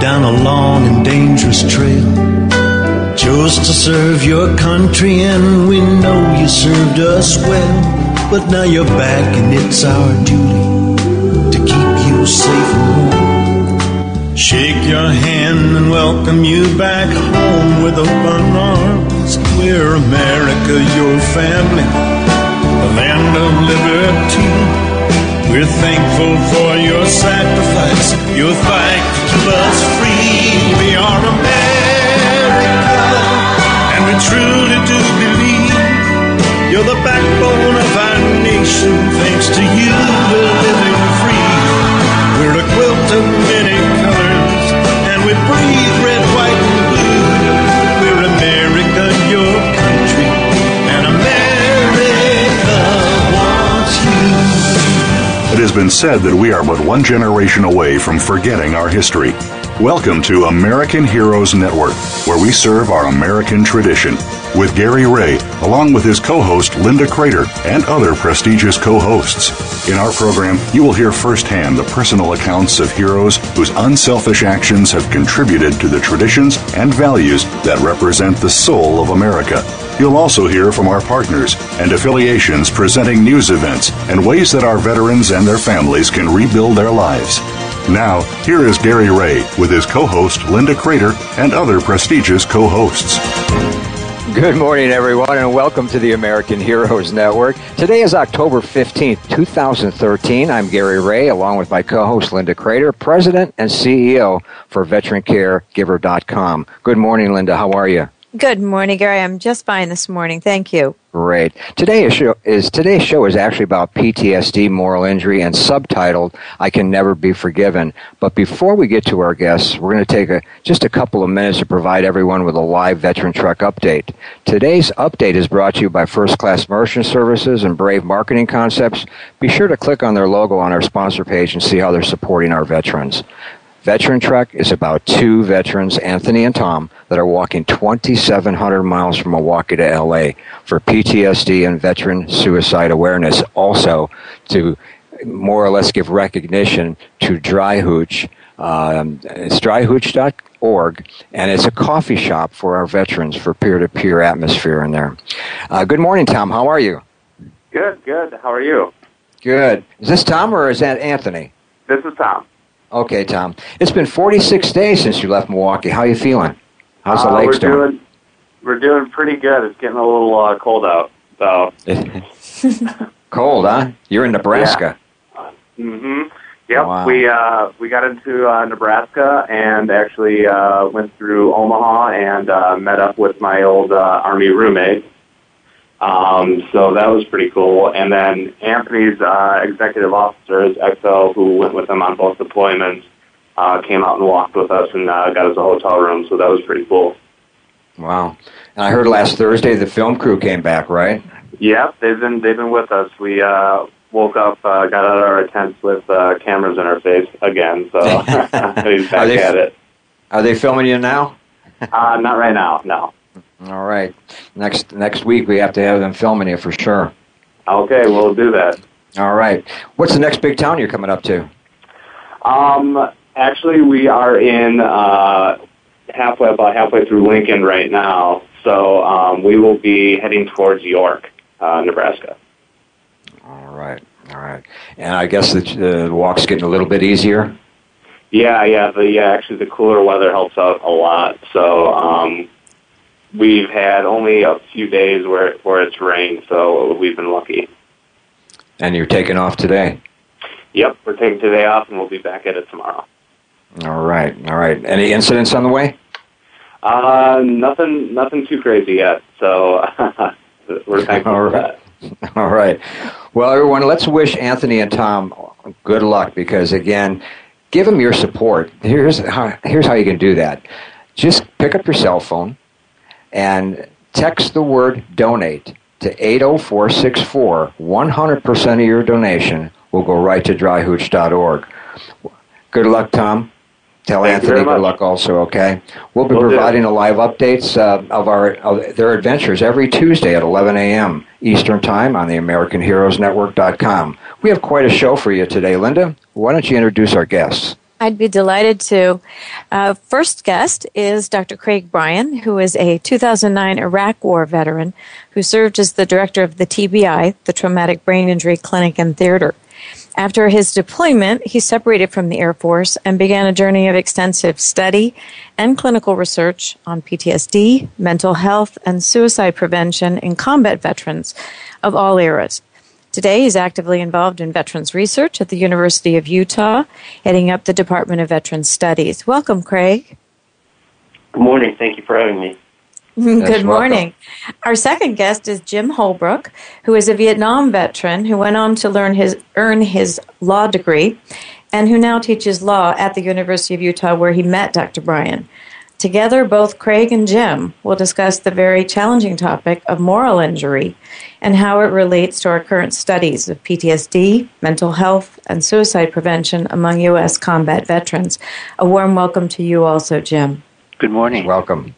down a long and dangerous trail. Chose to serve your country, and we know you served us well. But now you're back, and it's our duty to keep you safe and warm. Shake your hand and welcome you back home with open arms. We're America, your family, the land of liberty. We're thankful for your sacrifice, your fight to us free. We are America, and we truly do believe you're the backbone of our nation. Thanks to you, we're living been said that we are but one generation away from forgetting our history. Welcome to American Heroes Network, where we serve our American tradition. With Gary Ray, along with his co host Linda Crater, and other prestigious co hosts. In our program, you will hear firsthand the personal accounts of heroes whose unselfish actions have contributed to the traditions and values that represent the soul of America. You'll also hear from our partners and affiliations presenting news events and ways that our veterans and their families can rebuild their lives. Now, here is Gary Ray with his co host Linda Crater and other prestigious co hosts. Good morning, everyone, and welcome to the American Heroes Network. Today is October 15th, 2013. I'm Gary Ray, along with my co host Linda Crater, President and CEO for VeteranCareGiver.com. Good morning, Linda. How are you? Good morning, Gary. I'm just fine this morning. Thank you. Great. Today's show is today's show is actually about PTSD, moral injury, and subtitled "I Can Never Be Forgiven." But before we get to our guests, we're going to take a, just a couple of minutes to provide everyone with a live veteran truck update. Today's update is brought to you by First Class Merchant Services and Brave Marketing Concepts. Be sure to click on their logo on our sponsor page and see how they're supporting our veterans. Veteran Truck is about two veterans, Anthony and Tom, that are walking 2,700 miles from Milwaukee to LA for PTSD and veteran suicide awareness. Also, to more or less give recognition to Dry Hooch. Um, it's dryhooch.org, and it's a coffee shop for our veterans for peer to peer atmosphere in there. Uh, good morning, Tom. How are you? Good, good. How are you? Good. Is this Tom or is that Anthony? This is Tom. Okay, Tom. It's been 46 days since you left Milwaukee. How are you feeling? How's the Uh, we're doing? doing? We're doing pretty good. It's getting a little uh, cold out. So, Cold, huh? You're in Nebraska. Mm-hmm. yep. Wow. We uh, we got into uh, Nebraska and actually uh, went through Omaha and uh, met up with my old uh, army roommate. Um, so that was pretty cool. And then Anthony's uh, executive officers, XO, who went with him on both deployments, uh, came out and walked with us and uh, got us a hotel room. So that was pretty cool. Wow. And I heard last Thursday the film crew came back, right? Yep, they've been they've been with us. We uh, woke up, uh, got out of our tents with uh, cameras in our face again. So he's back they- at it. Are they filming you now? Uh, not right now, no. All right. Next next week we have to have them filming you for sure. Okay, we'll do that. All right. What's the next big town you're coming up to? Um, actually, we are in uh, halfway about halfway through Lincoln right now. So um, we will be heading towards York, uh, Nebraska. All right. All right. And I guess the, the walk's getting a little bit easier. Yeah, yeah. The yeah, actually, the cooler weather helps out a lot. So um, we've had only a few days where where it's rained, so we've been lucky. And you're taking off today. Yep, we're taking today off, and we'll be back at it tomorrow. All right. All right. Any incidents on the way? Uh, nothing, nothing too crazy yet. So we're thankful All right. for that. All right. Well, everyone, let's wish Anthony and Tom good luck because again, give them your support. Here's how, here's how you can do that. Just pick up your cell phone and text the word donate to 80464. 100% of your donation will go right to dryhooch.org. Good luck, Tom. Tell Thank Anthony good luck also, okay? We'll be Will providing a live updates uh, of our of their adventures every Tuesday at 11 a.m. Eastern Time on the AmericanHeroesNetwork.com. We have quite a show for you today, Linda. Why don't you introduce our guests? I'd be delighted to. Uh, first guest is Dr. Craig Bryan, who is a 2009 Iraq War veteran who served as the director of the TBI, the Traumatic Brain Injury Clinic and Theater. After his deployment, he separated from the Air Force and began a journey of extensive study and clinical research on PTSD, mental health, and suicide prevention in combat veterans of all eras. Today, he's actively involved in veterans research at the University of Utah, heading up the Department of Veterans Studies. Welcome, Craig. Good morning. Thank you for having me. Good morning. Our second guest is Jim Holbrook, who is a Vietnam veteran who went on to learn his earn his law degree and who now teaches law at the University of Utah where he met Dr. Bryan. Together, both Craig and Jim will discuss the very challenging topic of moral injury and how it relates to our current studies of PTSD, mental health, and suicide prevention among U.S. combat veterans. A warm welcome to you also, Jim. Good morning. Welcome.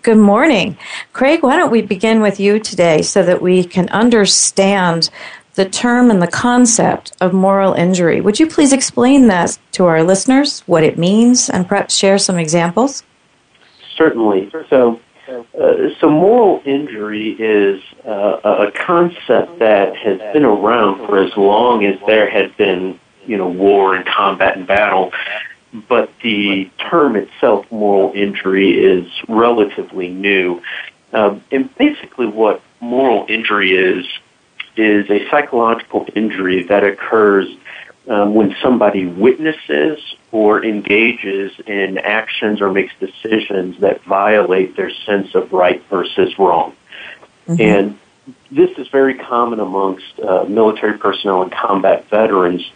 Good morning. Craig, why don't we begin with you today so that we can understand the term and the concept of moral injury? Would you please explain that to our listeners, what it means, and perhaps share some examples? Certainly. So, uh, so moral injury is uh, a concept that has been around for as long as there has been, you know, war and combat and battle but the term itself, moral injury, is relatively new. Um, and basically, what moral injury is, is a psychological injury that occurs um, when somebody witnesses or engages in actions or makes decisions that violate their sense of right versus wrong. Mm-hmm. And this is very common amongst uh, military personnel and combat veterans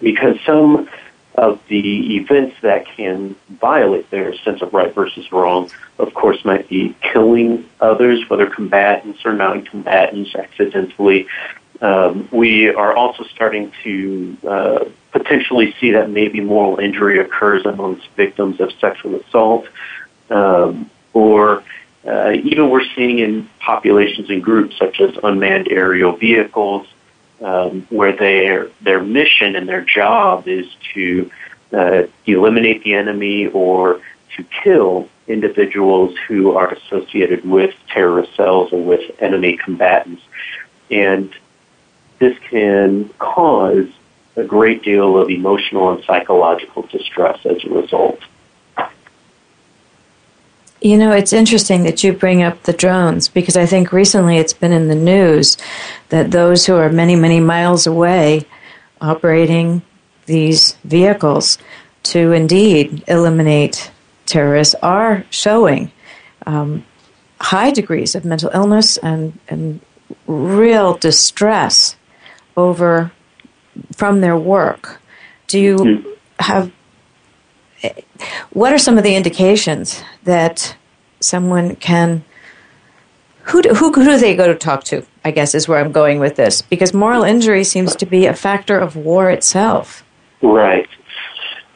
because some of the events that can violate their sense of right versus wrong, of course, might be killing others, whether combatants or non-combatants, accidentally. Um, we are also starting to uh, potentially see that maybe moral injury occurs amongst victims of sexual assault, um, or uh, even we're seeing in populations and groups such as unmanned aerial vehicles, um, where their their mission and their job is to uh, eliminate the enemy or to kill individuals who are associated with terrorist cells or with enemy combatants. And this can cause a great deal of emotional and psychological distress as a result. You know, it's interesting that you bring up the drones because I think recently it's been in the news that those who are many, many miles away operating these vehicles to indeed eliminate terrorists are showing um, high degrees of mental illness and, and real distress over from their work. Do you hmm. have what are some of the indications that someone can who do, who, who do they go to talk to i guess is where i'm going with this because moral injury seems to be a factor of war itself right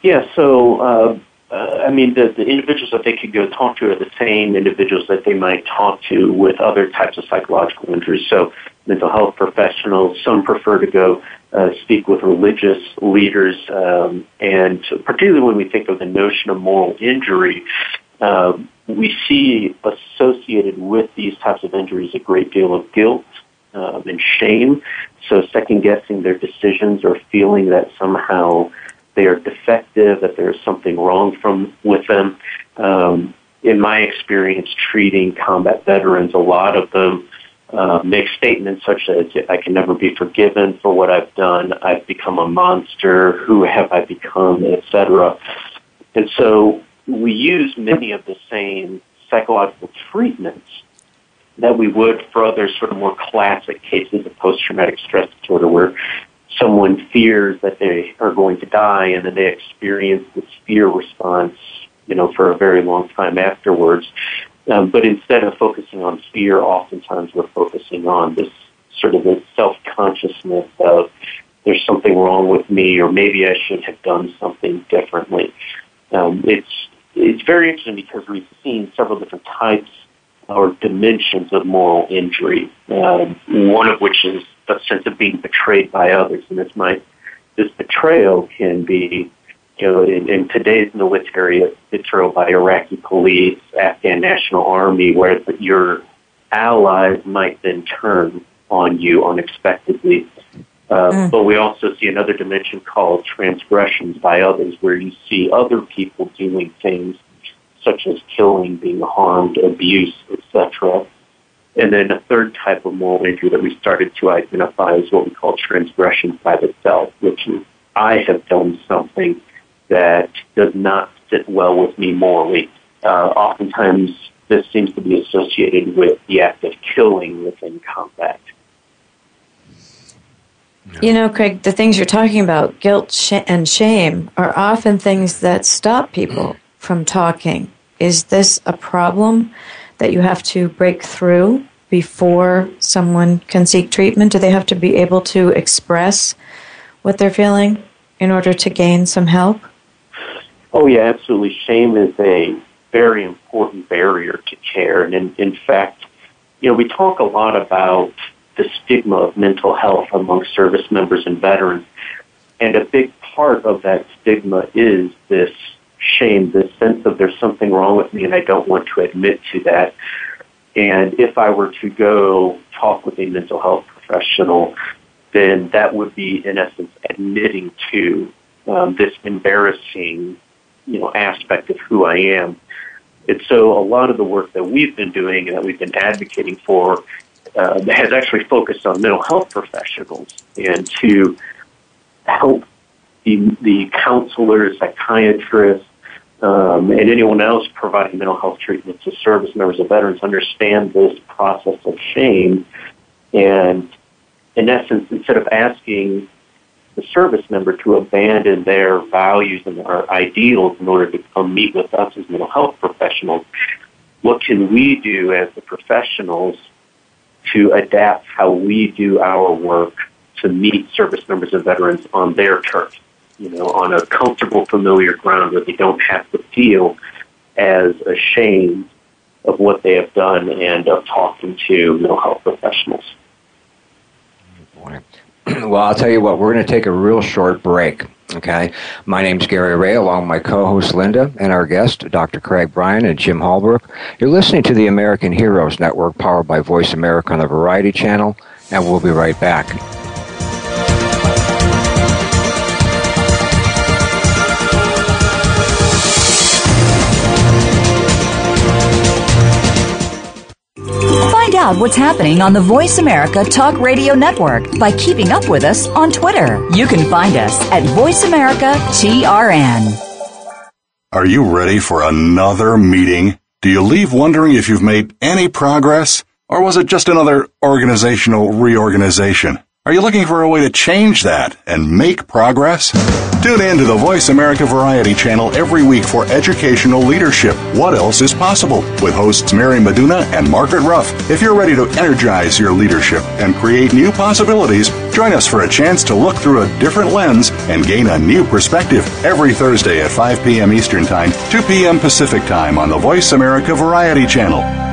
yeah so uh, uh, I mean, the, the individuals that they could go talk to are the same individuals that they might talk to with other types of psychological injuries. So, mental health professionals, some prefer to go uh, speak with religious leaders, um, and particularly when we think of the notion of moral injury, uh, we see associated with these types of injuries a great deal of guilt um, and shame. So second guessing their decisions or feeling that somehow they are defective, that there's something wrong from with them. Um, in my experience treating combat veterans, a lot of them uh, make statements such as "I can never be forgiven for what I've done. I've become a monster. Who have I become?" Etc. And so we use many of the same psychological treatments that we would for other sort of more classic cases of post-traumatic stress disorder where someone fears that they are going to die and then they experience this fear response, you know, for a very long time afterwards. Um, but instead of focusing on fear, oftentimes we're focusing on this sort of this self-consciousness of there's something wrong with me or maybe I should have done something differently. Um, it's it's very interesting because we've seen several different types or dimensions of moral injury. Um, one of which is a sense of being betrayed by others, and this might this betrayal can be, you know, in, in today's military, betrayal by Iraqi police, Afghan National Army, where your allies might then turn on you unexpectedly. Uh, mm. But we also see another dimension called transgressions by others, where you see other people doing things such as killing, being harmed, abuse, etc. And then a third type of moral injury that we started to identify is what we call transgression by the self, which is I have done something that does not sit well with me morally. Uh, oftentimes, this seems to be associated with the act of killing within combat. You know, Craig, the things you're talking about, guilt sh- and shame, are often things that stop people from talking. Is this a problem that you have to break through before someone can seek treatment? Do they have to be able to express what they're feeling in order to gain some help? Oh, yeah, absolutely. Shame is a very important barrier to care. And in, in fact, you know, we talk a lot about the stigma of mental health among service members and veterans. And a big part of that stigma is this shame, this sense of there's something wrong with me and I don't want to admit to that. And if I were to go talk with a mental health professional, then that would be, in essence, admitting to um, this embarrassing, you know, aspect of who I am. And so, a lot of the work that we've been doing and that we've been advocating for uh, has actually focused on mental health professionals and to help the, the counselors, psychiatrists, um, and anyone else providing mental health treatment to service members of veterans understand this process of shame. And in essence, instead of asking the service member to abandon their values and their ideals in order to come meet with us as mental health professionals, what can we do as the professionals to adapt how we do our work to meet service members and veterans on their turf? you know, on a comfortable, familiar ground where they don't have to feel as ashamed of what they have done and of talking to mental health professionals. Well, I'll tell you what, we're going to take a real short break. Okay. My name's Gary Ray, along with my co host Linda and our guest, Dr. Craig Bryan and Jim Holbrook. You're listening to the American Heroes Network, powered by Voice America on the Variety Channel, and we'll be right back. Out what's happening on the Voice America Talk Radio Network by keeping up with us on Twitter. You can find us at Voice America TRN. Are you ready for another meeting? Do you leave wondering if you've made any progress? Or was it just another organizational reorganization? Are you looking for a way to change that and make progress? Tune in to the Voice America Variety channel every week for educational leadership. What else is possible? With hosts Mary Meduna and Margaret Ruff. If you're ready to energize your leadership and create new possibilities, join us for a chance to look through a different lens and gain a new perspective every Thursday at 5 p.m. Eastern Time, 2 p.m. Pacific Time on the Voice America Variety channel.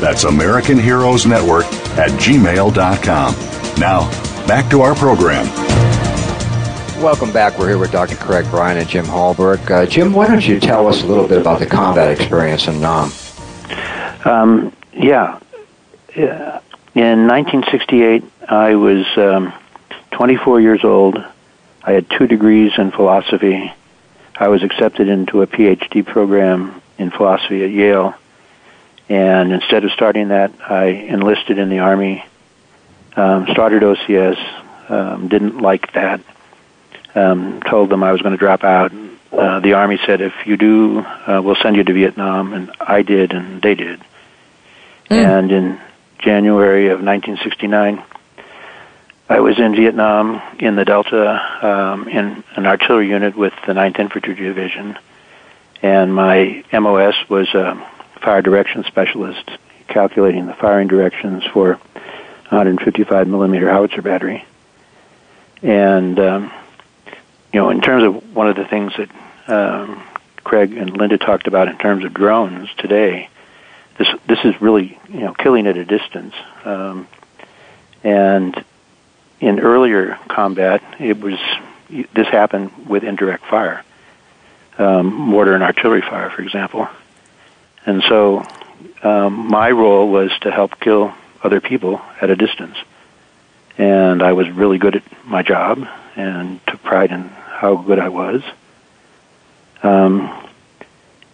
That's American Heroes Network at gmail.com. Now, back to our program. Welcome back. We're here with Dr. Craig Bryan and Jim Holbrook. Uh, Jim, why don't you tell us a little bit about the combat experience in Nam? Um, yeah. Uh, in 1968, I was um, 24 years old. I had two degrees in philosophy. I was accepted into a PhD program in philosophy at Yale. And instead of starting that, I enlisted in the Army, um, started OCS, um, didn't like that, um, told them I was going to drop out. Uh, the Army said, if you do, uh, we'll send you to Vietnam. And I did, and they did. Mm. And in January of 1969. I was in Vietnam in the Delta um, in an artillery unit with the 9th Infantry Division, and my MOS was a fire direction specialist, calculating the firing directions for 155 millimeter howitzer battery. And um, you know, in terms of one of the things that um, Craig and Linda talked about in terms of drones today, this this is really you know killing at a distance. Um, and in earlier combat, it was this happened with indirect fire, um, mortar and artillery fire, for example. And so, um, my role was to help kill other people at a distance. And I was really good at my job and took pride in how good I was. Um,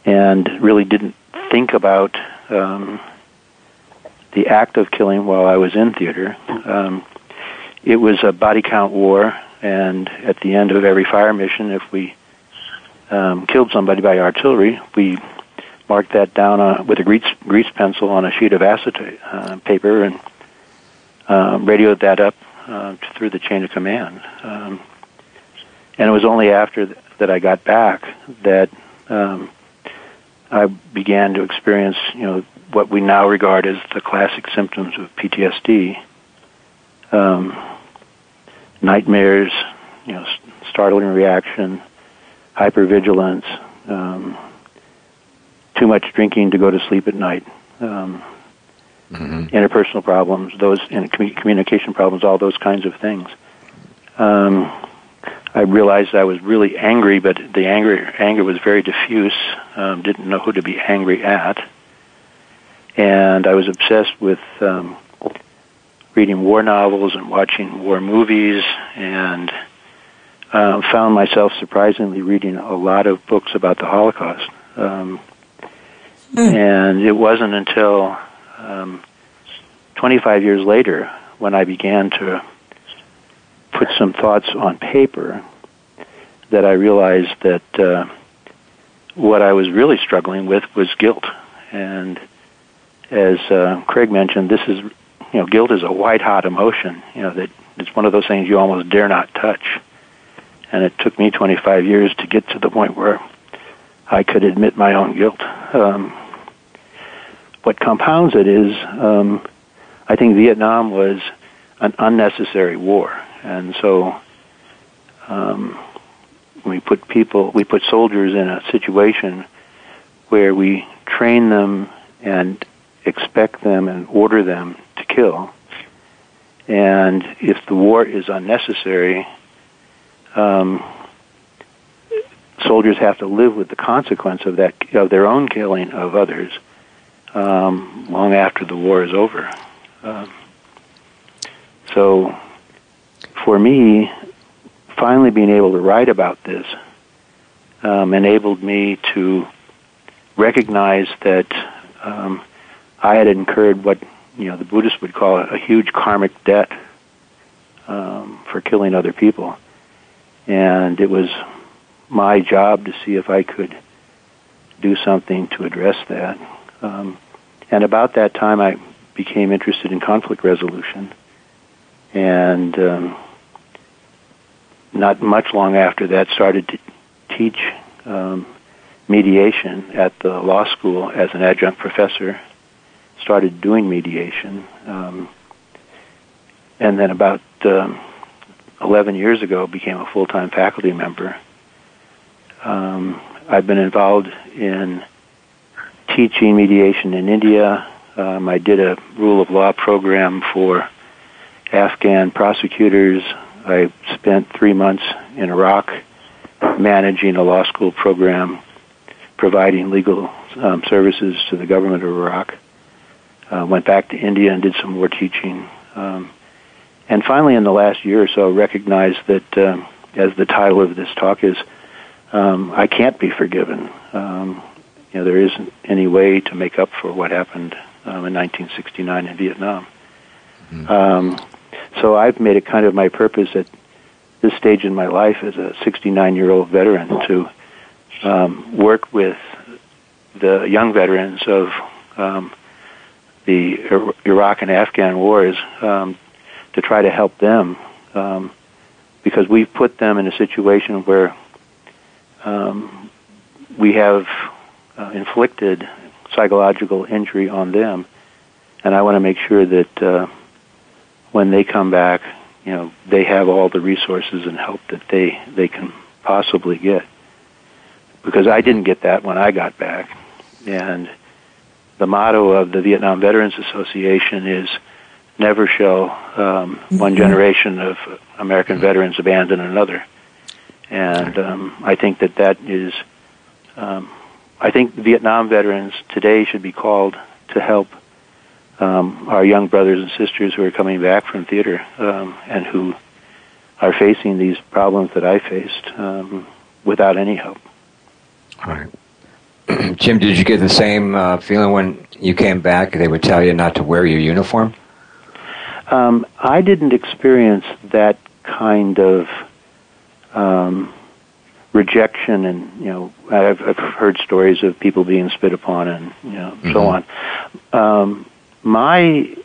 and really didn't think about um, the act of killing while I was in theater. Um, it was a body count war, and at the end of every fire mission, if we um, killed somebody by artillery, we marked that down uh, with a grease, grease pencil on a sheet of acetate uh, paper and uh, radioed that up uh, through the chain of command. Um, and it was only after th- that I got back that um, I began to experience, you know, what we now regard as the classic symptoms of PTSD. Um, nightmares, you know, startling reaction, hypervigilance, um, too much drinking to go to sleep at night, um, mm-hmm. interpersonal problems, those and communication problems, all those kinds of things. Um, I realized I was really angry, but the anger anger was very diffuse. Um, didn't know who to be angry at, and I was obsessed with um, reading war novels and watching war movies, and uh, found myself surprisingly reading a lot of books about the Holocaust. Um, mm. And it wasn't until um, 25 years later when I began to put some thoughts on paper that I realized that uh, what I was really struggling with was guilt. And as uh, Craig mentioned, this is, you know, guilt is a white hot emotion. You know that it's one of those things you almost dare not touch. And it took me 25 years to get to the point where I could admit my own guilt. Um, what compounds it is, um, I think Vietnam was an unnecessary war and so um, we put people, we put soldiers in a situation where we train them and expect them and order them to kill. And if the war is unnecessary, um, soldiers have to live with the consequence of that of their own killing of others um, long after the war is over. Um, so for me, finally being able to write about this um, enabled me to recognize that um, I had incurred what you know the Buddhists would call a, a huge karmic debt um, for killing other people, and it was my job to see if I could do something to address that. Um, and about that time, I became interested in conflict resolution, and um, not much long after that, started to teach um, mediation at the law school as an adjunct professor. Started doing mediation, um, and then about um, 11 years ago became a full-time faculty member. Um, I've been involved in teaching mediation in India. Um, I did a rule of law program for Afghan prosecutors. I spent three months in Iraq managing a law school program, providing legal um, services to the government of Iraq. Uh, went back to India and did some more teaching. Um, and finally, in the last year or so, recognized that, uh, as the title of this talk is, um, I can't be forgiven. You know, there isn't any way to make up for what happened um, in 1969 in Vietnam. Mm-hmm. Um, so I've made it kind of my purpose at this stage in my life as a 69 year old veteran to um, work with the young veterans of um, the Iraq and Afghan wars um, to try to help them um, because we've put them in a situation where um, we have uh, inflicted psychological injury on them, and I want to make sure that uh, when they come back, you know, they have all the resources and help that they they can possibly get. Because I didn't get that when I got back, and the motto of the Vietnam Veterans Association is never shall um, one mm-hmm. generation of American veterans abandon another. And um, I think that that is, um, I think Vietnam veterans today should be called to help um, our young brothers and sisters who are coming back from theater um, and who are facing these problems that I faced um, without any help. All right. Jim, did you get the same uh, feeling when you came back? They would tell you not to wear your uniform? Um, I didn't experience that kind of um, rejection, and you know, I've, I've heard stories of people being spit upon, and you know, mm-hmm. so on. Um, my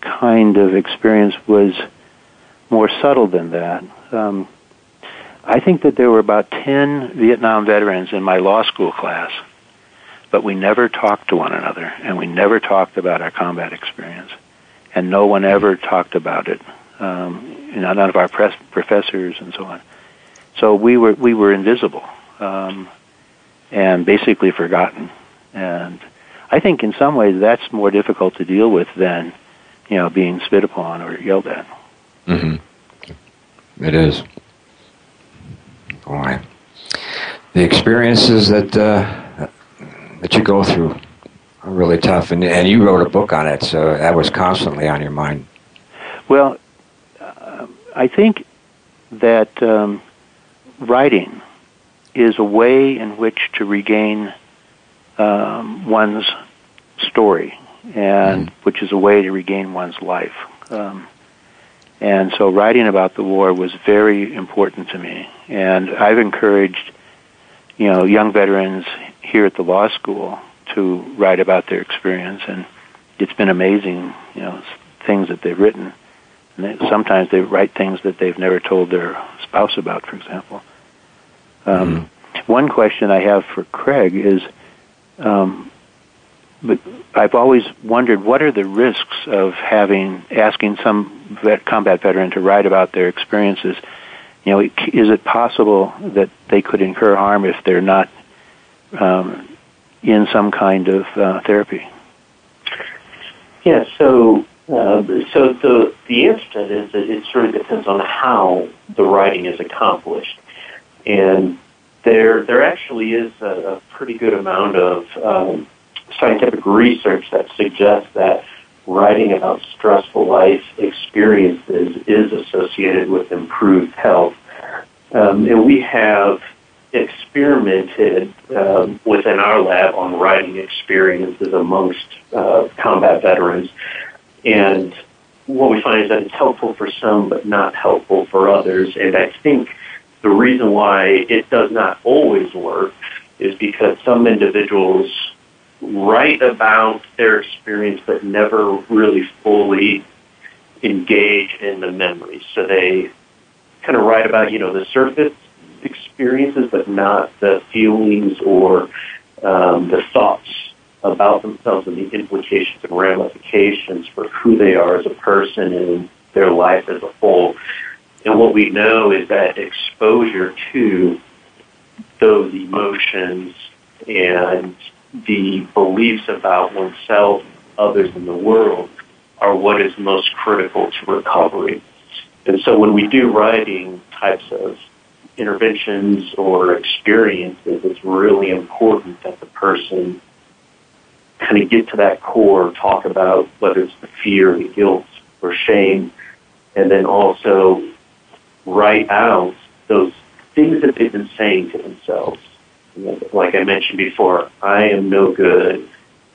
kind of experience was more subtle than that. Um, I think that there were about 10 Vietnam veterans in my law school class, but we never talked to one another, and we never talked about our combat experience and no one ever talked about it. Um, you know, none of our press, professors and so on. So we were we were invisible um, and basically forgotten. And I think in some ways that's more difficult to deal with than you know being spit upon or yelled at. Mm-hmm. It is. Right. The experiences that uh, that you go through are really tough. And, and you wrote a book on it, so that was constantly on your mind. Well, uh, I think that um, writing is a way in which to regain um, one's story, and mm. which is a way to regain one's life. Um, and so, writing about the war was very important to me. And I've encouraged, you know, young veterans here at the law school to write about their experience, and it's been amazing. You know, things that they've written. And they, sometimes they write things that they've never told their spouse about, for example. Um, mm-hmm. One question I have for Craig is, um, but I've always wondered what are the risks of having asking some vet, combat veteran to write about their experiences. You know, is it possible that they could incur harm if they're not um, in some kind of uh, therapy? Yeah, so uh, so the the answer to that is that it sort of depends on how the writing is accomplished, and there there actually is a, a pretty good amount of um, scientific research that suggests that writing about stressful life experiences is associated with improved health, um, and we have experimented um, within our lab on writing experiences amongst uh, combat veterans. And what we find is that it's helpful for some, but not helpful for others. And I think the reason why it does not always work is because some individuals write about their experience but never really fully engage in the memories. So they kind of write about, you know, the surface experiences but not the feelings or um, the thoughts about themselves and the implications and ramifications for who they are as a person and their life as a whole. And what we know is that exposure to those emotions and the beliefs about oneself, others in the world, are what is most critical to recovery. And so when we do writing types of interventions or experiences, it's really important that the person kind of get to that core, talk about whether it's the fear, the guilt, or shame, and then also write out those things that they've been saying to themselves. Like I mentioned before, I am no good,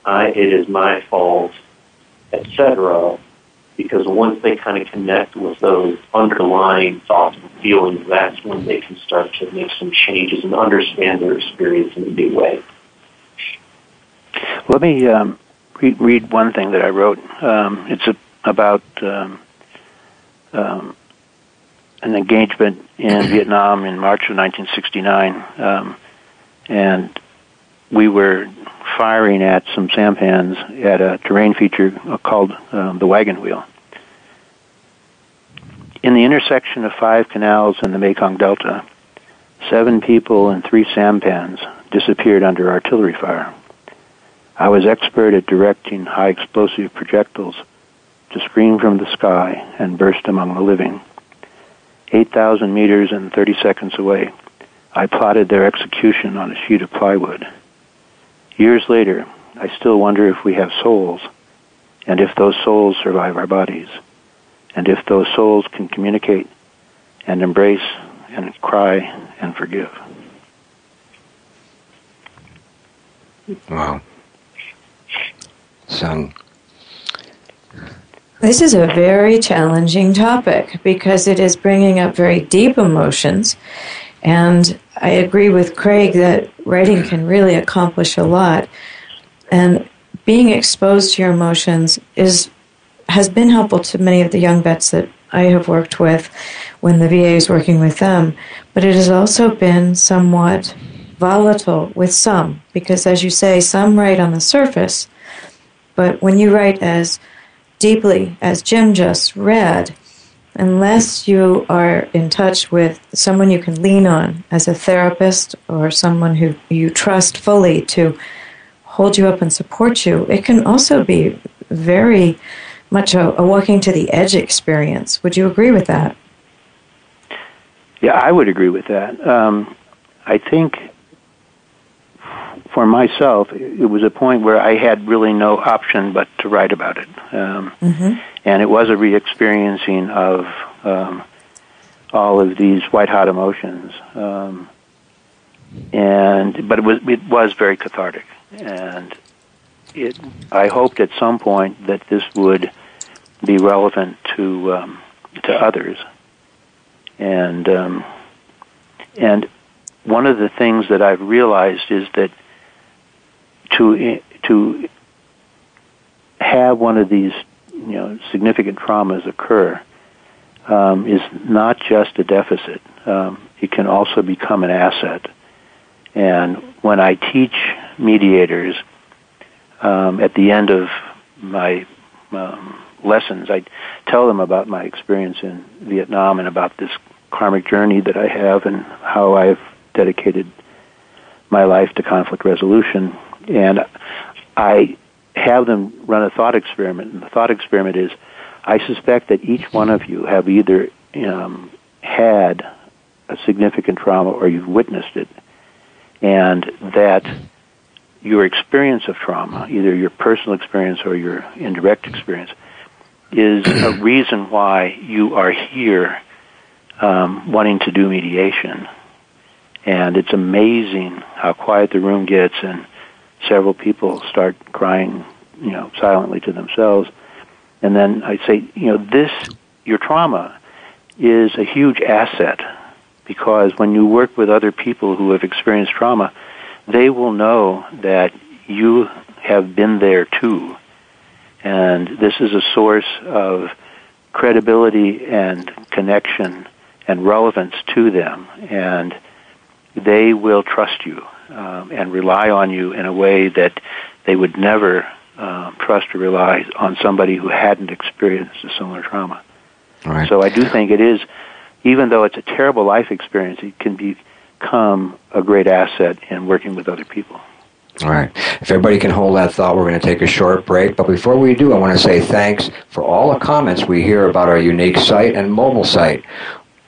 I, it is my fault, etc. Because once they kind of connect with those underlying thoughts and feelings, that's when they can start to make some changes and understand their experience in a new way. Let me um, read, read, one thing that I wrote. Um, it's a, about um, um an engagement in Vietnam in March of 1969, um, and we were firing at some sampans at a terrain feature called um, the Wagon Wheel. In the intersection of five canals in the Mekong Delta, seven people and three sampans disappeared under artillery fire. I was expert at directing high explosive projectiles to scream from the sky and burst among the living. 8,000 meters and 30 seconds away, I plotted their execution on a sheet of plywood. Years later, I still wonder if we have souls, and if those souls survive our bodies, and if those souls can communicate and embrace and cry and forgive. Wow. So, this is a very challenging topic because it is bringing up very deep emotions. And I agree with Craig that writing can really accomplish a lot. And being exposed to your emotions is has been helpful to many of the young vets that I have worked with when the VA is working with them. But it has also been somewhat volatile with some because, as you say, some write on the surface. But when you write as deeply, as Jim just read, unless you are in touch with someone you can lean on as a therapist or someone who you trust fully to hold you up and support you, it can also be very much a, a walking to the edge experience. Would you agree with that? Yeah, I would agree with that. Um, I think for myself, it was a point where I had really no option but to write about it. Um, mm-hmm. And it was a re experiencing of um, all of these white hot emotions. Um, and but it was it was very cathartic, and it I hoped at some point that this would be relevant to um, to others, and um, and one of the things that I've realized is that to to have one of these you know significant traumas occur um, is not just a deficit. Um, it can also become an asset. And when I teach mediators um, at the end of my um, lessons, I tell them about my experience in Vietnam and about this karmic journey that I have and how I've dedicated my life to conflict resolution and I have them run a thought experiment. And the thought experiment is I suspect that each one of you have either um, had a significant trauma or you've witnessed it, and that your experience of trauma, either your personal experience or your indirect experience, is a reason why you are here um, wanting to do mediation. And it's amazing how quiet the room gets and several people start crying, you know, silently to themselves. And then I say, you know, this, your trauma is a huge asset because when you work with other people who have experienced trauma, they will know that you have been there too. And this is a source of credibility and connection and relevance to them. And they will trust you um, and rely on you in a way that they would never uh, trust or rely on somebody who hadn't experienced a similar trauma. Right. So I do think it is, even though it's a terrible life experience, it can become a great asset in working with other people. All right. If everybody can hold that thought, we're going to take a short break. But before we do, I want to say thanks for all the comments we hear about our unique site and mobile site.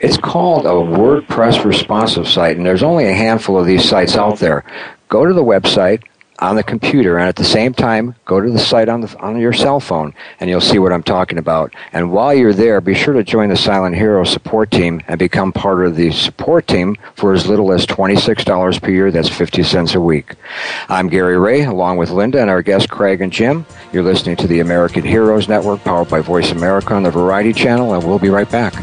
It's called a WordPress responsive site, and there's only a handful of these sites out there. Go to the website, on the computer and at the same time go to the site on the on your cell phone and you'll see what I'm talking about. And while you're there, be sure to join the Silent Hero support team and become part of the support team for as little as $26 per year. That's 50 cents a week. I'm Gary Ray along with Linda and our guests Craig and Jim. You're listening to the American Heroes Network powered by Voice America on the Variety Channel and we'll be right back.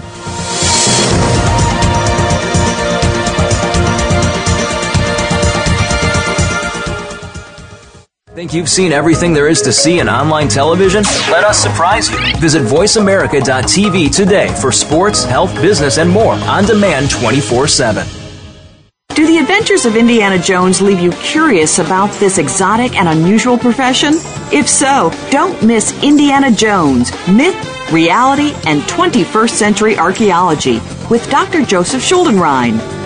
Think you've seen everything there is to see in online television? Let us surprise you. Visit VoiceAmerica.tv today for sports, health, business, and more on demand 24 7. Do the adventures of Indiana Jones leave you curious about this exotic and unusual profession? If so, don't miss Indiana Jones Myth, Reality, and 21st Century Archaeology with Dr. Joseph Schuldenrein.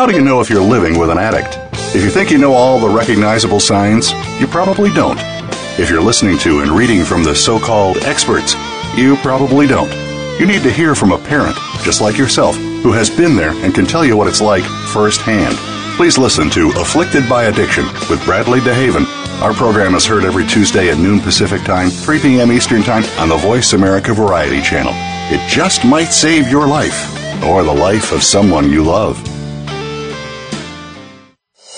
How do you know if you're living with an addict? If you think you know all the recognizable signs, you probably don't. If you're listening to and reading from the so called experts, you probably don't. You need to hear from a parent, just like yourself, who has been there and can tell you what it's like firsthand. Please listen to Afflicted by Addiction with Bradley DeHaven. Our program is heard every Tuesday at noon Pacific Time, 3 p.m. Eastern Time on the Voice America Variety Channel. It just might save your life or the life of someone you love.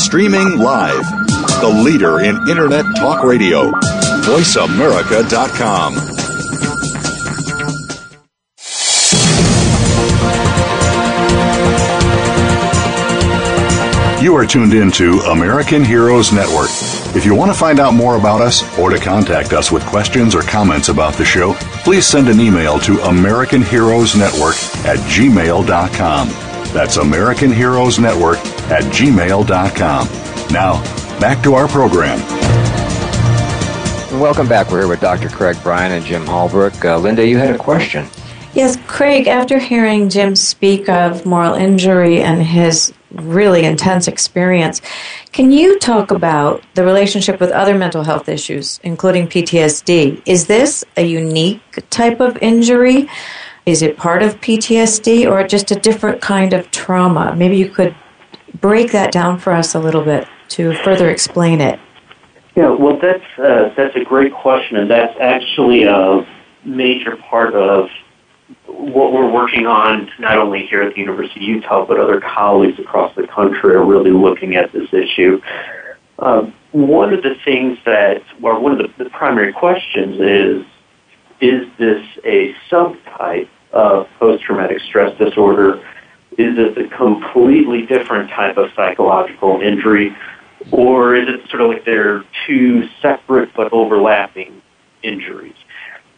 Streaming live. The leader in Internet talk radio. VoiceAmerica.com. You are tuned in to American Heroes Network. If you want to find out more about us or to contact us with questions or comments about the show, please send an email to American Heroes Network at gmail.com. That's American Heroes Network at gmail.com. Now, back to our program. Welcome back. We're here with Dr. Craig Bryan and Jim Holbrook. Uh, Linda, you had a question. Yes, Craig, after hearing Jim speak of moral injury and his really intense experience, can you talk about the relationship with other mental health issues, including PTSD? Is this a unique type of injury? Is it part of PTSD or just a different kind of trauma? Maybe you could break that down for us a little bit to further explain it. Yeah, well, that's uh, that's a great question, and that's actually a major part of what we're working on, not only here at the University of Utah, but other colleagues across the country are really looking at this issue. Um, one of the things that, or one of the, the primary questions is, is this a subtype of post-traumatic stress disorder? Is this a completely different type of psychological injury? Or is it sort of like they're two separate but overlapping injuries?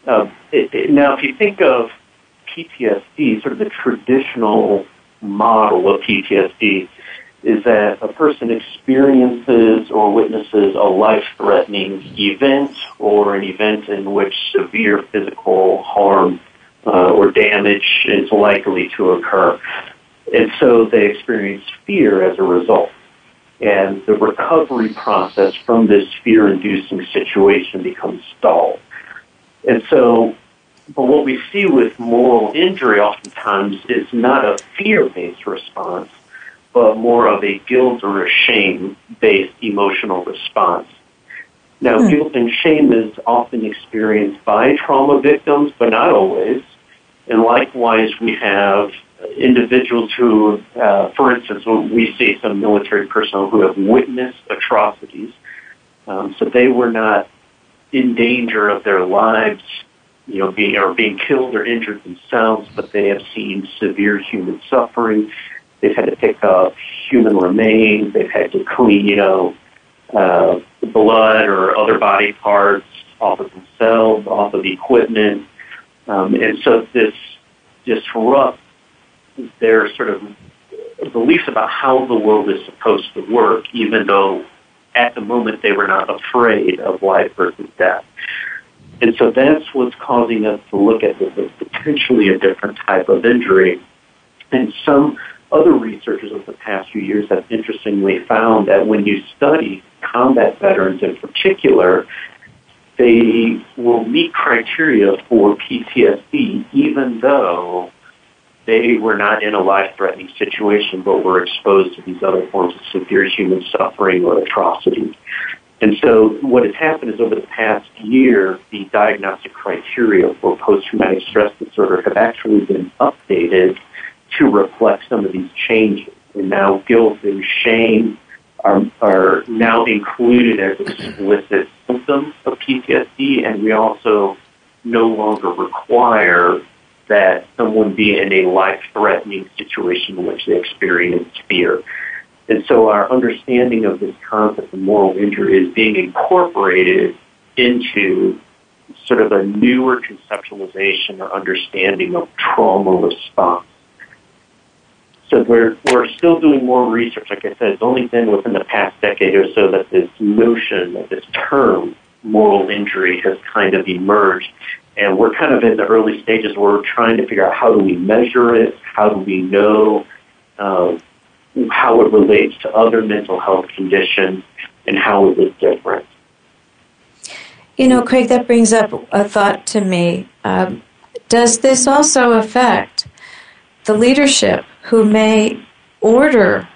Uh, it, it, now, if you think of PTSD, sort of the traditional model of PTSD is that a person experiences or witnesses a life-threatening event or an event in which severe physical harm uh, or damage is likely to occur. And so they experience fear as a result. And the recovery process from this fear-inducing situation becomes stalled. And so, but what we see with moral injury oftentimes is not a fear-based response, but more of a guilt or a shame-based emotional response. Now, hmm. guilt and shame is often experienced by trauma victims, but not always. And likewise, we have individuals who, uh, for instance, we see some military personnel who have witnessed atrocities, um, so they were not in danger of their lives, you know, being or being killed or injured themselves, but they have seen severe human suffering. They've had to pick up human remains. They've had to clean, you know, uh, blood or other body parts off of themselves, off of equipment. Um, and so this disrupts their sort of beliefs about how the world is supposed to work, even though at the moment they were not afraid of life versus death. And so that's what's causing us to look at this as potentially a different type of injury. And some other researchers of the past few years have interestingly found that when you study combat veterans in particular, they will meet criteria for PTSD even though they were not in a life-threatening situation but were exposed to these other forms of severe human suffering or atrocity. And so what has happened is over the past year, the diagnostic criteria for post-traumatic stress disorder have actually been updated to reflect some of these changes. And now guilt and shame are, are now included as explicit symptoms of PTSD, and we also no longer require that someone be in a life-threatening situation in which they experience fear. And so our understanding of this concept of moral injury is being incorporated into sort of a newer conceptualization or understanding of trauma response. So we're, we're still doing more research. Like I said, it's only been within the past decade or so that this notion, that this term, moral injury, has kind of emerged. And we're kind of in the early stages where we're trying to figure out how do we measure it, how do we know uh, how it relates to other mental health conditions, and how is it different. You know, Craig, that brings up a thought to me. Um, does this also affect the leadership who may order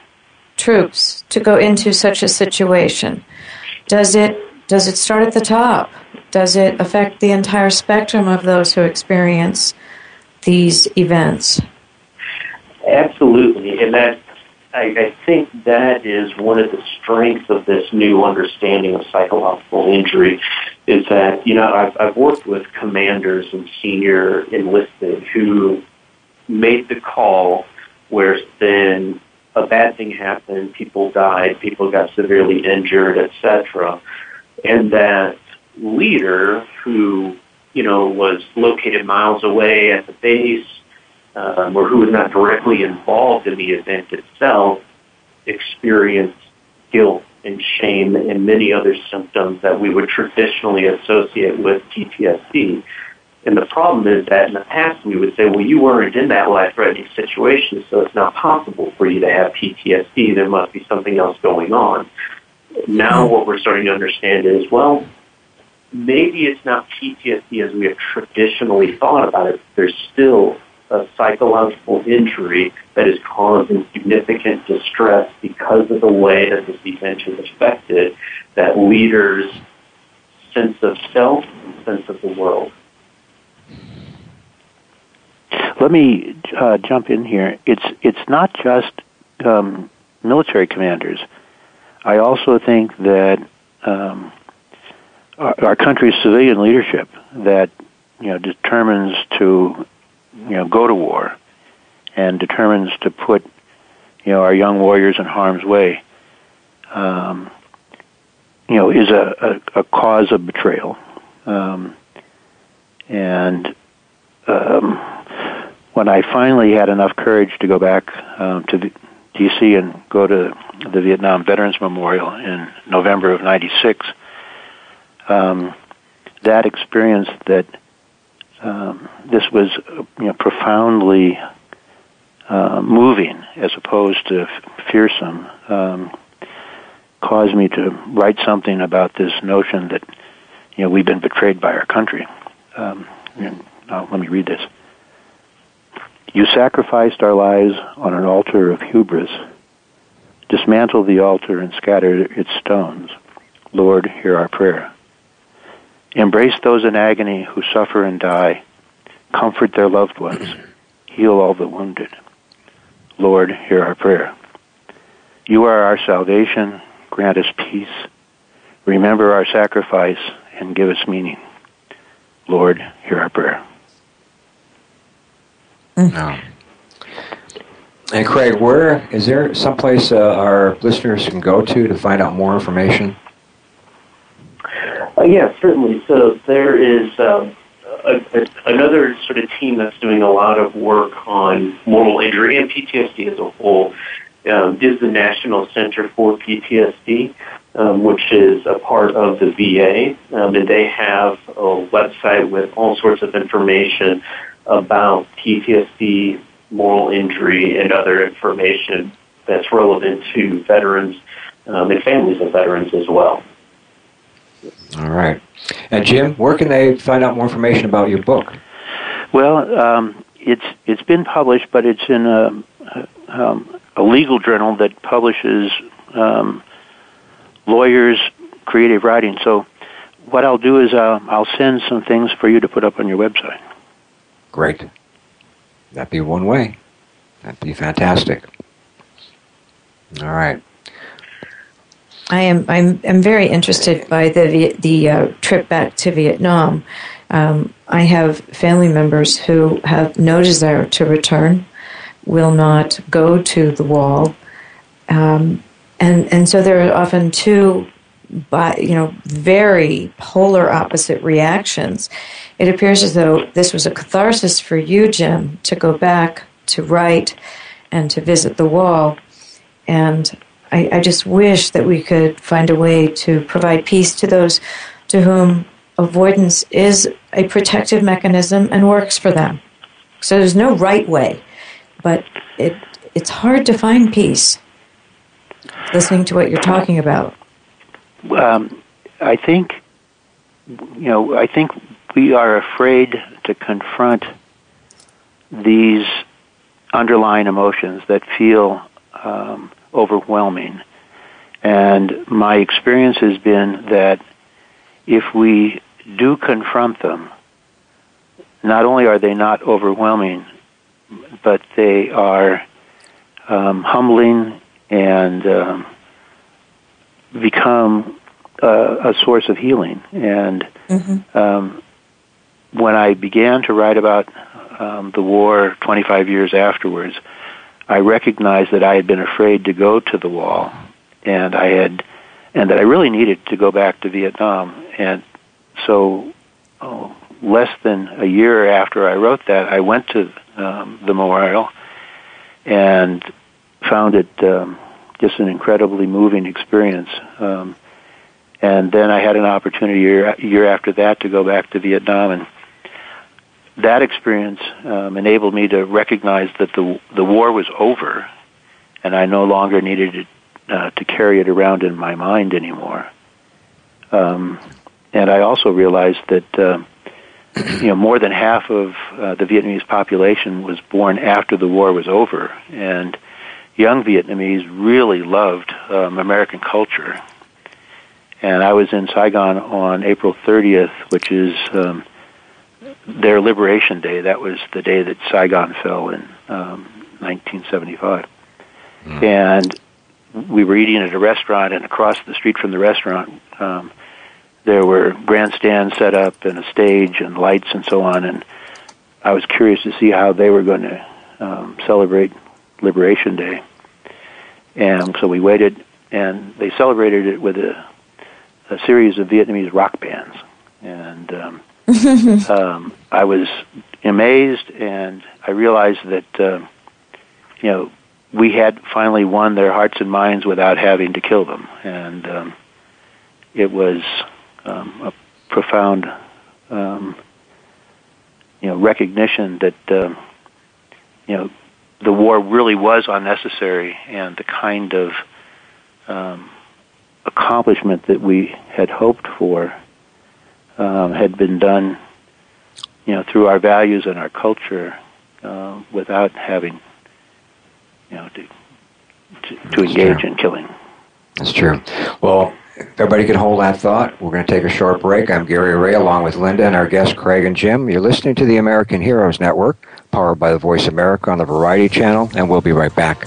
troops to go into such a situation? Does it does it start at the top? Does it affect the entire spectrum of those who experience these events? Absolutely, and that I, I think that is one of the strengths of this new understanding of psychological injury. Is that you know I've, I've worked with commanders and senior enlisted who made the call where then a bad thing happened, people died, people got severely injured, etc., and that leader who, you know, was located miles away at the base um, or who was not directly involved in the event itself experienced guilt and shame and many other symptoms that we would traditionally associate with PTSD. And the problem is that in the past we would say, well, you weren't in that life-threatening situation, so it's not possible for you to have PTSD. There must be something else going on. Now what we're starting to understand is, well, maybe it's not PTSD as we have traditionally thought about it. There's still a psychological injury that is causing significant distress because of the way that this event has affected that leader's sense of self and sense of the world. Let me uh, jump in here. It's it's not just um, military commanders. I also think that um, our, our country's civilian leadership that you know determines to you know go to war and determines to put you know our young warriors in harm's way um, you know is a, a, a cause of betrayal um, and um, when I finally had enough courage to go back um, to D.C. and go to the Vietnam Veterans Memorial in November of '96, um, that experience that um, this was you know, profoundly uh, moving as opposed to fearsome um, caused me to write something about this notion that you know we've been betrayed by our country. Um, and, let me read this. You sacrificed our lives on an altar of hubris. Dismantle the altar and scatter its stones. Lord, hear our prayer. Embrace those in agony who suffer and die. Comfort their loved ones. Heal all the wounded. Lord, hear our prayer. You are our salvation. Grant us peace. Remember our sacrifice and give us meaning. Lord, hear our prayer. No. And Craig, where is there someplace uh, our listeners can go to to find out more information? Uh, yes, certainly. So there is um, a, a, another sort of team that's doing a lot of work on moral injury and PTSD as a whole. Um, is the National Center for PTSD, um, which is a part of the VA, um, and they have a website with all sorts of information about PTSD, moral injury, and other information that's relevant to veterans um, and families of veterans as well. All right. And Jim, where can they find out more information about your book? Well, um, it's it's been published, but it's in a, um, a legal journal that publishes um, lawyers' creative writing. So, what I'll do is uh, I'll send some things for you to put up on your website. Great. That'd be one way. That'd be fantastic. All right. I am I'm I'm very interested by the the uh, trip back to Vietnam. Um, I have family members who have no desire to return, will not go to the wall, um, and and so there are often two, by you know, very polar opposite reactions. It appears as though this was a catharsis for you, Jim, to go back to write and to visit the wall, and I, I just wish that we could find a way to provide peace to those to whom avoidance is a protective mechanism and works for them. So there's no right way, but it it's hard to find peace. Listening to what you're talking about. Um, I think, you know, I think we are afraid to confront these underlying emotions that feel um, overwhelming. And my experience has been that if we do confront them, not only are they not overwhelming, but they are um, humbling and um, become uh, a source of healing. And mm-hmm. um, when I began to write about um, the war 25 years afterwards, I recognized that I had been afraid to go to the wall, and I had, and that I really needed to go back to Vietnam. And so, oh, less than a year after I wrote that, I went to um, the memorial and found it um, just an incredibly moving experience. Um, and then I had an opportunity year, year after that to go back to Vietnam and that experience um, enabled me to recognize that the the war was over, and I no longer needed it, uh, to carry it around in my mind anymore. Um, and I also realized that uh, you know more than half of uh, the Vietnamese population was born after the war was over, and young Vietnamese really loved um, American culture. And I was in Saigon on April 30th, which is um, their Liberation Day. That was the day that Saigon fell in um, 1975. Mm. And we were eating at a restaurant, and across the street from the restaurant, um, there were grandstands set up and a stage and lights and so on. And I was curious to see how they were going to um, celebrate Liberation Day. And so we waited, and they celebrated it with a, a series of Vietnamese rock bands. And um, um, I was amazed, and I realized that uh, you know we had finally won their hearts and minds without having to kill them, and um, it was um, a profound, um, you know, recognition that uh, you know the war really was unnecessary, and the kind of um, accomplishment that we had hoped for um, had been done, you know, through our values and our culture, uh, without having, you know, to to, to engage true. in killing. That's true. Well, everybody can hold that thought. We're going to take a short break. I'm Gary Ray along with Linda and our guests Craig and Jim. You're listening to the American Heroes Network, powered by the Voice America on the Variety Channel, and we'll be right back.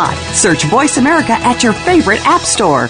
Search Voice America at your favorite app store.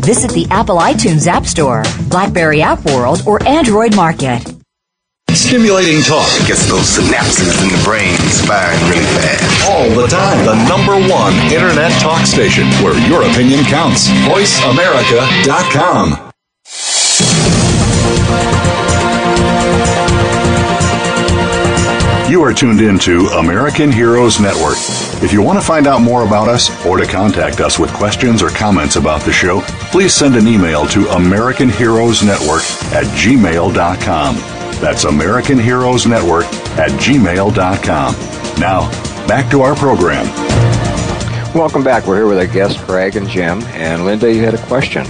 Visit the Apple iTunes App Store, Blackberry App World, or Android Market. Stimulating talk Gets those synapses in the brain firing really fast. all the time. The number one internet talk station where your opinion counts. VoiceAmerica.com. You are tuned in to American Heroes Network. If you want to find out more about us or to contact us with questions or comments about the show, please send an email to American Heroes Network at gmail.com. That's American Heroes Network at gmail.com. Now, back to our program. Welcome back. We're here with our guests Craig and Jim. And Linda, you had a question.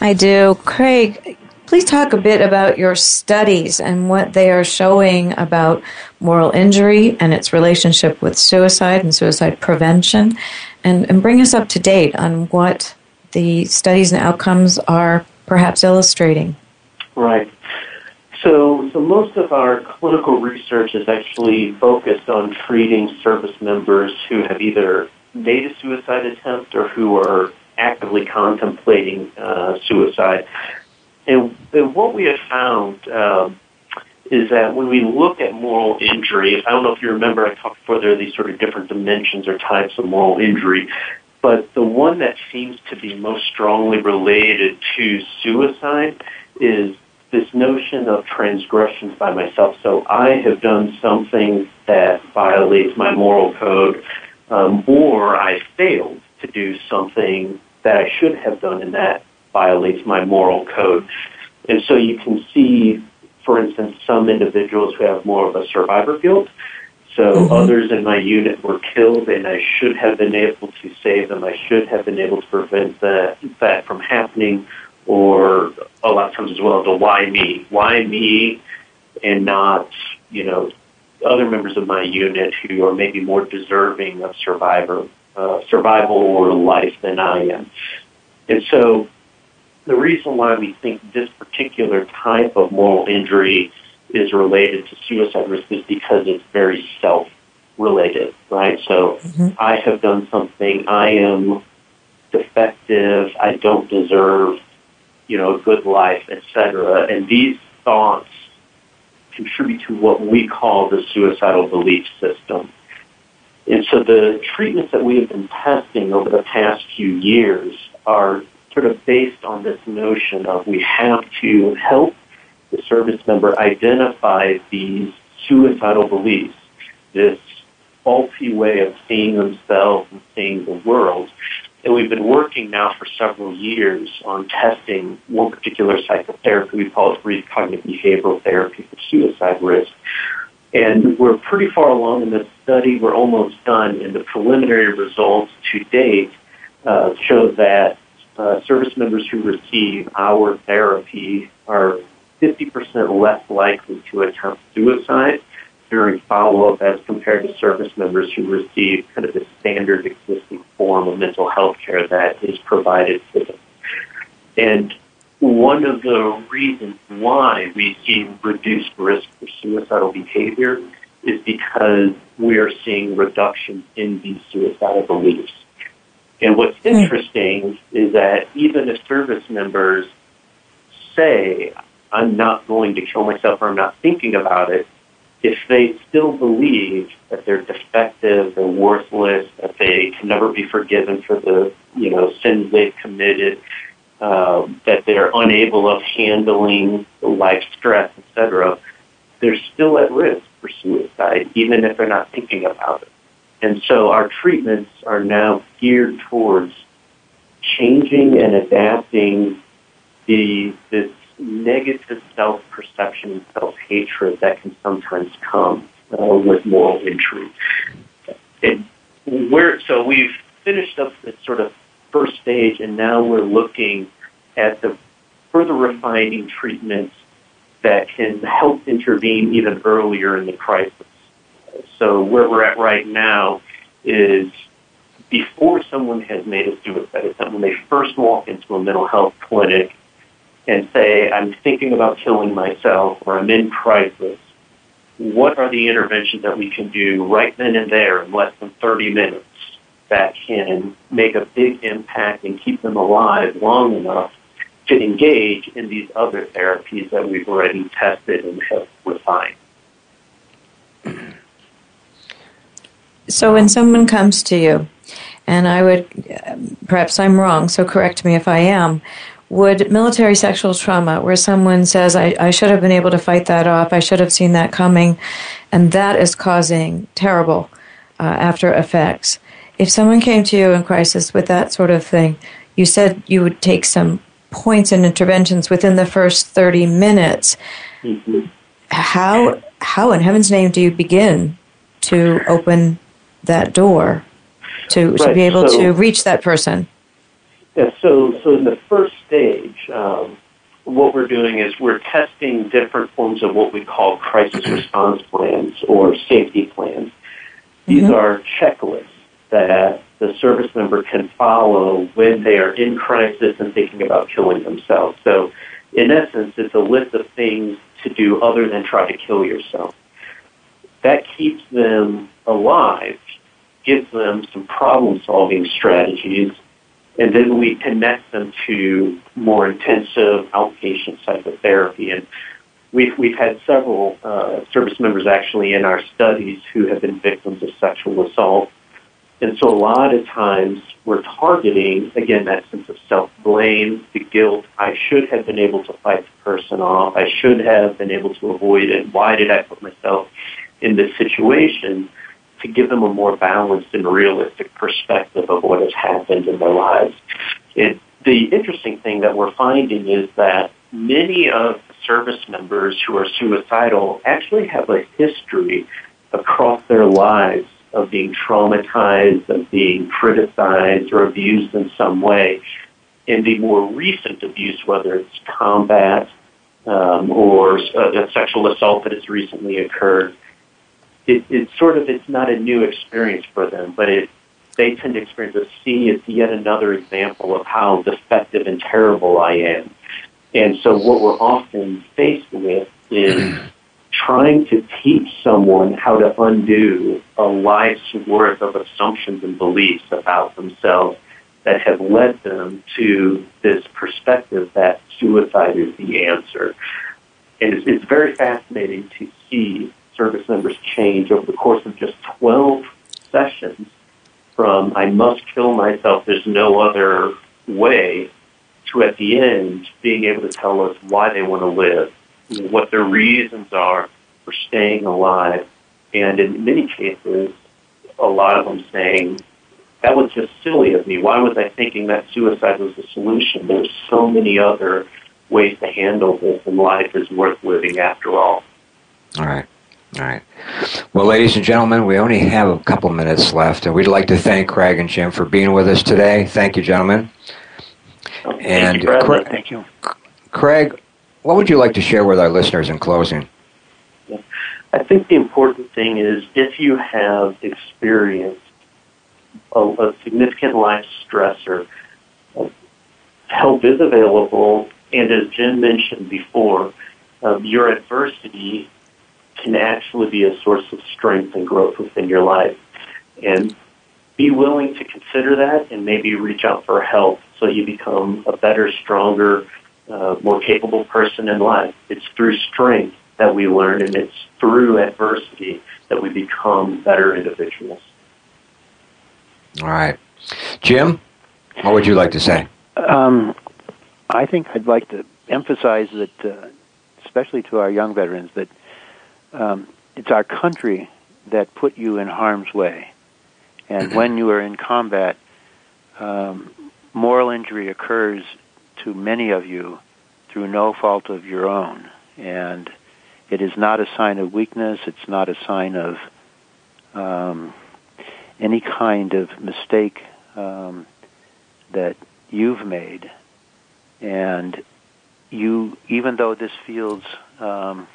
I do. Craig, please talk a bit about your studies and what they are showing about moral injury and its relationship with suicide and suicide prevention, and, and bring us up to date on what the studies and outcomes are perhaps illustrating. Right. So, so most of our clinical research is actually focused on treating service members who have either made a suicide attempt or who are actively contemplating uh, suicide. And, and what we have found um, is that when we look at moral injury, I don't know if you remember, I talked before there are these sort of different dimensions or types of moral injury, but the one that seems to be most strongly related to suicide is this notion of transgressions by myself. So I have done something that violates my moral code, um, or I failed to do something that I should have done, and that violates my moral code. And so you can see, for instance, some individuals who have more of a survivor guilt. So Mhm. others in my unit were killed, and I should have been able to save them. I should have been able to prevent that, that from happening, or a lot of times as well, the why me? Why me and not, you know, other members of my unit who are maybe more deserving of survivor, uh, survival or life than I am. And so the reason why we think this particular type of moral injury is related to suicide risk is because it's very self related, right? So mm-hmm. I have done something, I am defective, I don't deserve, you know, a good life, etc. And these thoughts contribute to what we call the suicidal belief system. And so the treatments that we have been testing over the past few years are sort of based on this notion of we have to help the service member identify these suicidal beliefs, this faulty way of seeing themselves and seeing the world. And we've been working now for several years on testing one particular psychotherapy. We call it brief cognitive behavioral therapy for suicide risk. And we're pretty far along in this study. We're almost done, and the preliminary results to date uh, show that uh, service members who receive our therapy are 50% less likely to attempt suicide during follow-up as compared to service members who receive kind of the standard existing form of mental health care that is provided to them. And one of the reasons why we see reduced risk for suicidal behavior is because we are seeing reductions in these suicidal beliefs. And what's hmm. interesting is that even if service members say, I'm not going to kill myself or I'm not thinking about it, if they still believe that they're defective, they're worthless, that they can never be forgiven for the you know sins they've committed, uh, that they're unable of handling life stress, etc., they're still at risk for suicide, even if they're not thinking about it. And so our treatments are now geared towards changing and adapting the this negative self-perception and self-hatred that can sometimes come uh, with moral injury. And we're, so we've finished up this sort of first stage, and now we're looking at the further refining treatments that can help intervene even earlier in the crisis. So where we're at right now is before someone has made a suicide attempt, when they first walk into a mental health clinic, and say, I'm thinking about killing myself or I'm in crisis, what are the interventions that we can do right then and there in less than 30 minutes that can make a big impact and keep them alive long enough to engage in these other therapies that we've already tested and have refined? So when someone comes to you, and I would, perhaps I'm wrong, so correct me if I am, would military sexual trauma, where someone says, I, I should have been able to fight that off, I should have seen that coming, and that is causing terrible uh, after effects. If someone came to you in crisis with that sort of thing, you said you would take some points and interventions within the first 30 minutes. Mm-hmm. How, how in heaven's name do you begin to open that door to, right. to be able so, to reach that person? Yeah, so, so in the first stage, um, what we're doing is we're testing different forms of what we call crisis response plans or safety plans. These mm-hmm. are checklists that the service member can follow when they are in crisis and thinking about killing themselves. So, in essence, it's a list of things to do other than try to kill yourself. That keeps them alive, gives them some problem solving strategies, and then we connect them to more intensive outpatient psychotherapy. And we've, we've had several uh, service members actually in our studies who have been victims of sexual assault. And so a lot of times we're targeting, again, that sense of self-blame, the guilt. I should have been able to fight the person off. I should have been able to avoid it. Why did I put myself in this situation? To give them a more balanced and realistic perspective of what has happened in their lives. It, the interesting thing that we're finding is that many of the service members who are suicidal actually have a history across their lives of being traumatized, of being criticized or abused in some way. And the more recent abuse, whether it's combat um, or a, a sexual assault that has recently occurred, it, it's sort of it's not a new experience for them, but it they tend to experience a see it's yet another example of how defective and terrible I am. And so what we're often faced with is trying to teach someone how to undo a life's worth of assumptions and beliefs about themselves that have led them to this perspective that suicide is the answer. And it's, it's very fascinating to see service members change over the course of just 12 sessions from I must kill myself, there's no other way, to at the end being able to tell us why they want to live, what their reasons are for staying alive, and in many cases, a lot of them saying, that was just silly of me. Why was I thinking that suicide was the solution? There's so many other ways to handle this, and life is worth living after all. All right. All right. Well, ladies and gentlemen, we only have a couple minutes left, and we'd like to thank Craig and Jim for being with us today. Thank you, gentlemen. Thank and you. Craig, Thank you. Craig, what would you like to share with our listeners in closing? I think the important thing is if you have experienced a, a significant life stressor, help is available. And as Jim mentioned before, um, your adversity can actually be a source of strength and growth within your life. And be willing to consider that and maybe reach out for help so you become a better, stronger, uh, more capable person in life. It's through strength that we learn, and it's through adversity that we become better individuals. All right. Jim, what would you like to say? Um, I think I'd like to emphasize that, uh, especially to our young veterans, that um, it's our country that put you in harm's way. And when you are in combat, um, moral injury occurs to many of you through no fault of your own. And it is not a sign of weakness. It's not a sign of um, any kind of mistake um, that you've made. And you, even though this feels um,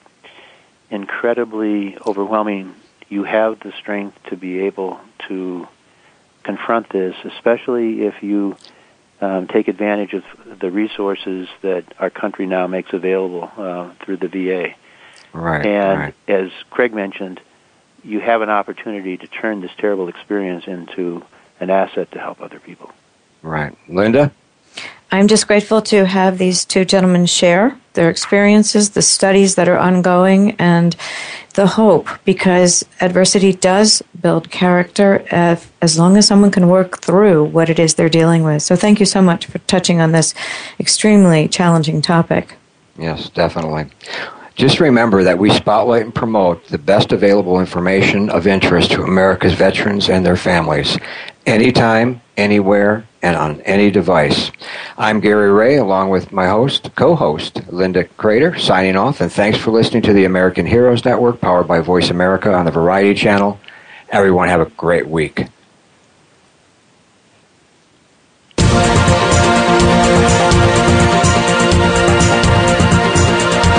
incredibly overwhelming, you have the strength to be able to confront this, especially if you um, take advantage of the resources that our country now makes available uh, through the VA. Right. And right. as Craig mentioned, you have an opportunity to turn this terrible experience into an asset to help other people. Right. Linda? I'm just grateful to have these two gentlemen share their experiences, the studies that are ongoing, and the hope because adversity does build character if, as long as someone can work through what it is they're dealing with. So, thank you so much for touching on this extremely challenging topic. Yes, definitely. Just remember that we spotlight and promote the best available information of interest to America's veterans and their families, anytime, anywhere, and on any device. I'm Gary Ray, along with my host, co-host, Linda Crater, signing off, and thanks for listening to the American Heroes Network, powered by Voice America on the Variety Channel. Everyone have a great week.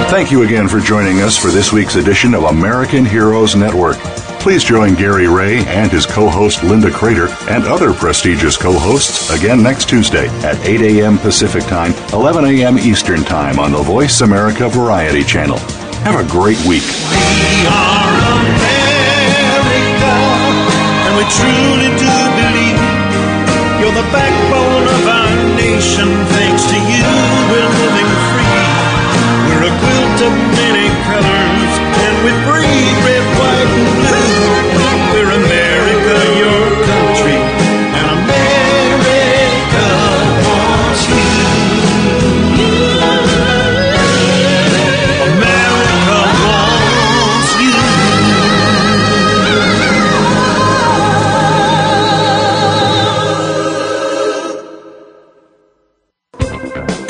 Thank you again for joining us for this week's edition of American Heroes Network. Please join Gary Ray and his co host Linda Crater and other prestigious co hosts again next Tuesday at 8 a.m. Pacific Time, 11 a.m. Eastern Time on the Voice America Variety Channel. Have a great week. We are America, and we truly do believe you're the backbone of our nation. Thanks to you, we're living free. We're a quilt of many colors, and we breathe